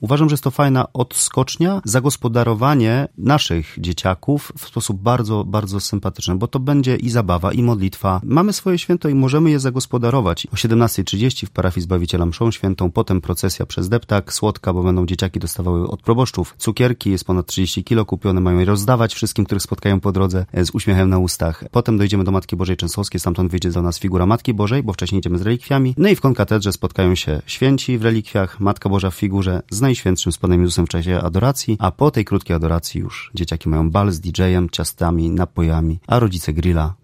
Uważam, że jest to fajna odskocznia, zagospodarowanie naszych dzieciaków w sposób bardzo, bardzo sympatyczny, bo to będzie i zabawa, i modlitwa. Mamy swoje święto i możemy je zagospodarować. O 17.30 w parafii Zbawiciela mszą świętą, potem procesja przez deptak, słodka, bo będą dzieciaki dostawały od proboszczów cukierki, jest ponad 30 kilo kupione, mają je rozdawać wszystkim, których spotkają po drodze z uśmiechem na ustach. Potem dojdziemy do Matki Bożej Częstochowskiej, stamtąd wyjdzie do nas figura Matki Bożej, bo wcześniej idziemy z relikwiami. No i w konkatedrze spotkają się święci w relikwiach, Matka Boża w figurze z Najświętszym z Panem Jezusem w czasie adoracji, a po tej krótkiej adoracji już dzieciaki mają bal z DJ-em, ciastami, napojami, a rodzice grilla